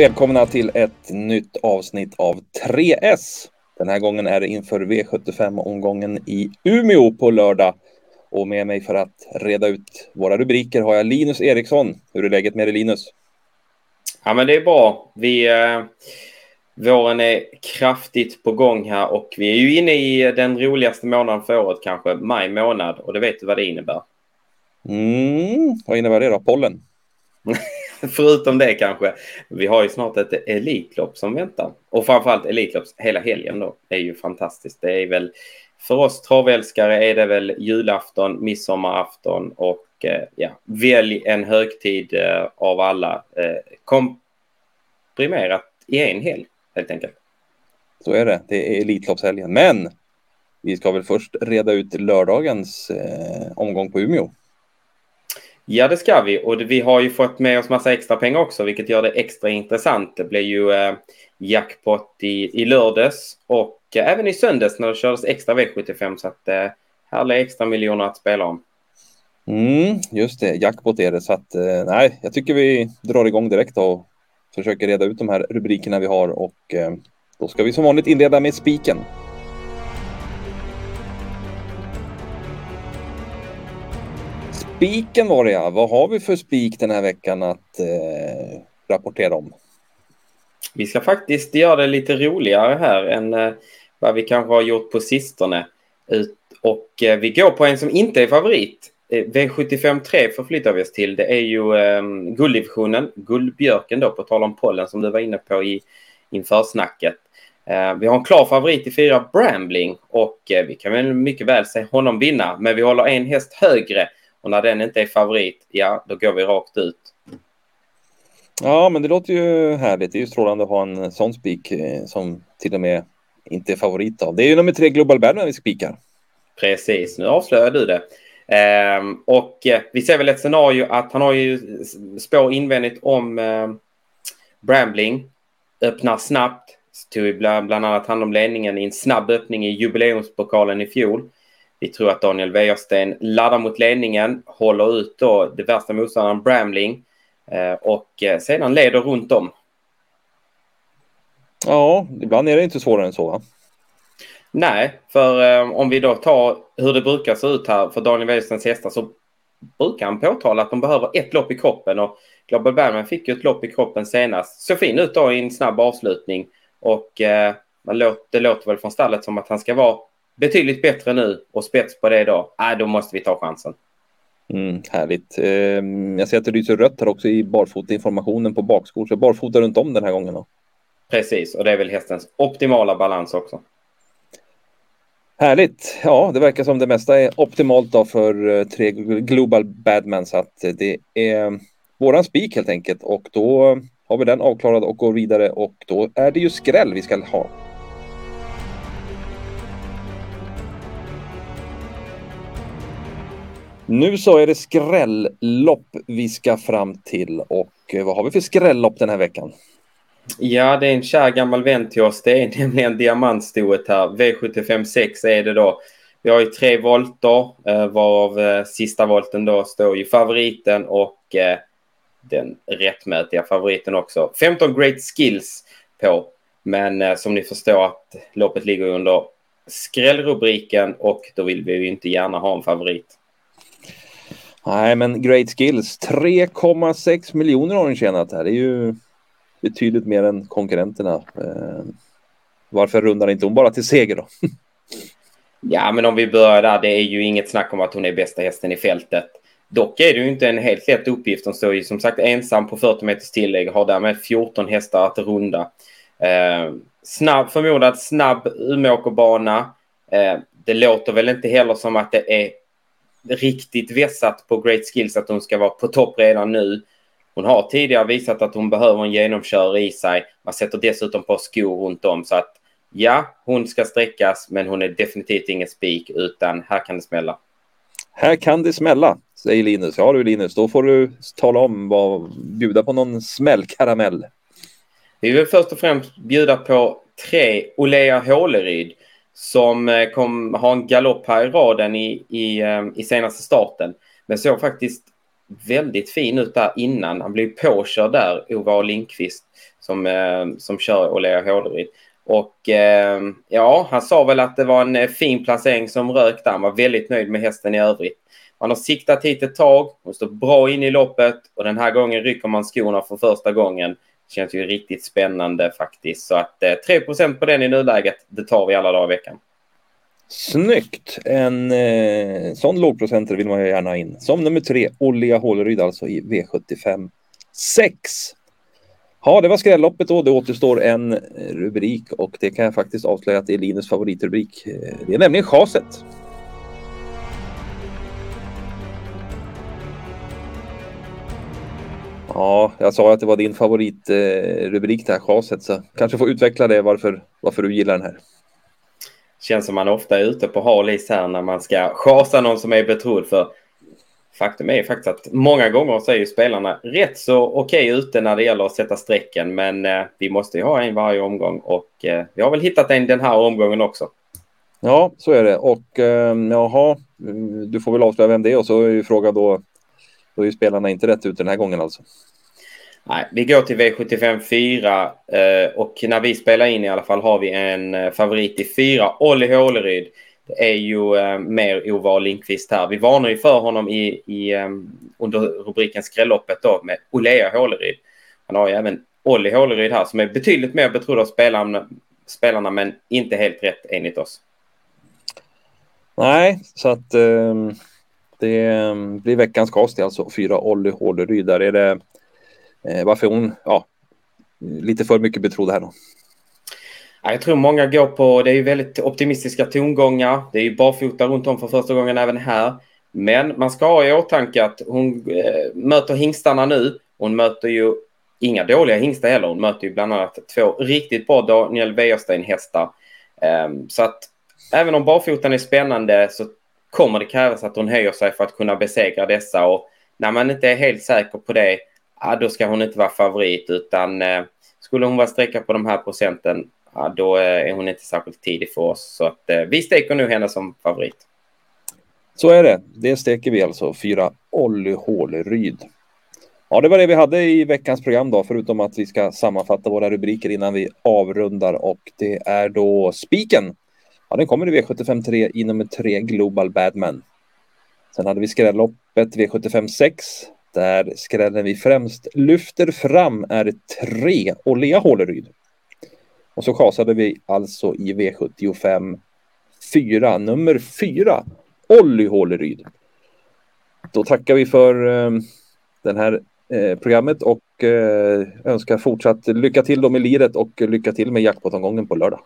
välkomna till ett nytt avsnitt av 3S. Den här gången är det inför V75-omgången i Umeå på lördag. Och med mig för att reda ut våra rubriker har jag Linus Eriksson. Hur är läget med dig Linus? Ja men det är bra. Vi, eh, våren är kraftigt på gång här och vi är ju inne i den roligaste månaden för året kanske, maj månad. Och det vet du vad det innebär. Mm, vad innebär det då? Pollen? Förutom det kanske. Vi har ju snart ett Elitlopp som väntar. Och framförallt Elitlopps hela helgen då. Det är ju fantastiskt. Det är väl för oss travälskare är det väl julafton, midsommarafton och eh, ja, välj en högtid eh, av alla. Eh, komprimerat i en helg helt enkelt. Så är det. Det är Elitloppshelgen. Men vi ska väl först reda ut lördagens eh, omgång på Umeå. Ja, det ska vi. Och vi har ju fått med oss massa extra pengar också, vilket gör det extra intressant. Det blev ju eh, jackpot i, i lördags och eh, även i söndags när det kördes extra V75. Så att eh, härliga extra miljoner att spela om. Mm, just det, jackpot är det. Så att eh, nej, jag tycker vi drar igång direkt och försöker reda ut de här rubrikerna vi har och eh, då ska vi som vanligt inleda med spiken. Spiken var det ja. Vad har vi för spik den här veckan att eh, rapportera om? Vi ska faktiskt göra det lite roligare här än eh, vad vi kanske har gjort på sistone. Ut, och eh, vi går på en som inte är favorit. Eh, V75 3 förflyttar vi oss till. Det är ju eh, gulddivisionen, guldbjörken då, på tal om pollen som du var inne på i inför snacket. Eh, vi har en klar favorit i fyra Brambling och eh, vi kan väl mycket väl se honom vinna. Men vi håller en häst högre och när den inte är favorit, ja, då går vi rakt ut. Ja, men det låter ju härligt. Det är ju strålande att ha en sån spik eh, som till och med inte är favorit av. Det är ju nummer tre Global Badman vi spikar. Precis, nu avslöjar du det. Ehm, och eh, vi ser väl ett scenario att han har ju spår invändigt om eh, Brambling. Öppnar snabbt. Tog bland, bland annat hand om ledningen i en snabb öppning i jubileumspokalen i fjol. Vi tror att Daniel Wäjersten laddar mot ledningen, håller ut då det värsta motståndaren Bramling eh, och eh, sedan leder runt om. Ja, ibland är det inte svårare än så va? Nej, för eh, om vi då tar hur det brukar se ut här för Daniel Wäjerstens hästar så brukar han påtala att de behöver ett lopp i kroppen och Global Bergman fick ju ett lopp i kroppen senast. Så fin ut då i en snabb avslutning och eh, det låter väl från stallet som att han ska vara betydligt bättre nu och spets på det då. Nej, då måste vi ta chansen. Mm, härligt. Eh, jag ser att det lyser rött här också i barfotainformationen på bakskor. Så barfota runt om den här gången då. Precis, och det är väl hästens optimala balans också. Härligt. Ja, det verkar som det mesta är optimalt då för uh, tre Global Badman så att det är våran spik helt enkelt och då har vi den avklarad och går vidare och då är det ju skräll vi ska ha. Nu så är det skrällopp vi ska fram till och eh, vad har vi för skrällopp den här veckan? Ja, det är en kär gammal vän till oss. Det är nämligen diamantstoet här. V75 6 är det då. Vi har ju tre volter eh, varav eh, sista volten då står ju favoriten och den rättmätiga favoriten också. 15 great skills på. Men som ni förstår att loppet ligger under skrällrubriken och då vill vi ju inte gärna ha en favorit. Nej, men great skills. 3,6 miljoner har den tjänat här. Det är ju betydligt mer än konkurrenterna. Eh, varför rundar inte hon bara till seger då? ja, men om vi börjar där. Det är ju inget snack om att hon är bästa hästen i fältet. Dock är det ju inte en helt lätt uppgift. Hon står ju som sagt ensam på 40 meters tillägg och har därmed 14 hästar att runda. Eh, snabb, förmodat, snabb Umeåkerbana. Eh, det låter väl inte heller som att det är riktigt vässat på Great Skills att hon ska vara på topp redan nu. Hon har tidigare visat att hon behöver en genomkörare i sig. Man sätter dessutom på skor runt om så att ja, hon ska sträckas, men hon är definitivt ingen spik utan här kan det smälla. Här kan det smälla, säger Linus. Ja du Linus, då får du tala om vad, bjuda på någon smällkaramell. Vi vill först och främst bjuda på tre Olea Håleryd som eh, kom ha en galopp här i raden i, i, eh, i senaste starten. Men såg faktiskt väldigt fin ut där innan. Han blev påkörd där, Ove A. Lindqvist, som, eh, som kör Olea Håleryd. Och eh, ja, han sa väl att det var en fin placering som rök där. Han var väldigt nöjd med hästen i övrigt. Man har siktat hit ett tag, hon står bra in i loppet och den här gången rycker man skorna för första gången. Känns ju riktigt spännande faktiskt. Så att eh, 3 på den i nuläget, det tar vi alla dagar i veckan. Snyggt! En eh, sån lågprocentare vill man ju gärna ha in. Som nummer tre, Ollia e. Håleryd alltså i V75 6. Ja, det var skrälloppet då. Det återstår en rubrik och det kan jag faktiskt avslöja att det är Linus favoritrubrik. Eh, det är nämligen chaset. Ja, jag sa att det var din favoritrubrik det här chaset så kanske får utveckla det varför, varför du gillar den här. Känns som man ofta är ute på hal is här när man ska chasa någon som är betrodd för faktum är faktiskt att många gånger så är ju spelarna rätt så okej okay ute när det gäller att sätta strecken men eh, vi måste ju ha en varje omgång och eh, vi har väl hittat en den här omgången också. Ja, så är det och eh, jaha, du får väl avslöja vem det är och så är ju frågan då då är ju spelarna inte rätt ut den här gången alltså. Nej, vi går till V75 4 eh, och när vi spelar in i alla fall har vi en eh, favorit i 4, Olli Håleryd. Det är ju eh, mer oval Lindqvist här. Vi varnar ju för honom i, i, under rubriken Skrälloppet då med Olea Håleryd. Han har ju även Olli Håleryd här som är betydligt mer betrodd av spelarna, spelarna men inte helt rätt enligt oss. Nej, så att um det ehm, blir veckans cast alltså. Fyra Olli Håleryd. Där är det Eh, varför hon, ja, lite för mycket betrodd här då. Jag tror många går på, det är ju väldigt optimistiska tongångar. Det är ju barfota runt om för första gången även här. Men man ska ha i åtanke att hon eh, möter hingstarna nu. Hon möter ju inga dåliga hingstar heller. Hon möter ju bland annat två riktigt bra Daniel Wäjersten-hästar. Ehm, så att även om barfotan är spännande så kommer det krävas att hon höjer sig för att kunna besegra dessa och när man inte är helt säker på det, ja, då ska hon inte vara favorit utan eh, skulle hon vara sträcka på de här procenten, ja, då eh, är hon inte särskilt tidig för oss. Så att, eh, vi steker nu henne som favorit. Så är det. Det steker vi alltså. Fyra Olly Håleryd. Ja, det var det vi hade i veckans program då, förutom att vi ska sammanfatta våra rubriker innan vi avrundar och det är då spiken Ja, den kommer i V75 3 i nummer 3 Global Badman. Sen hade vi skrälloppet V75 6 där skrällen vi främst lyfter fram är 3 Lea Håleryd. Och så chasade vi alltså i V75 4, nummer 4 Olly Håleryd. Då tackar vi för eh, det här eh, programmet och eh, önskar fortsatt lycka till då med liret och lycka till med jackpot på lördag.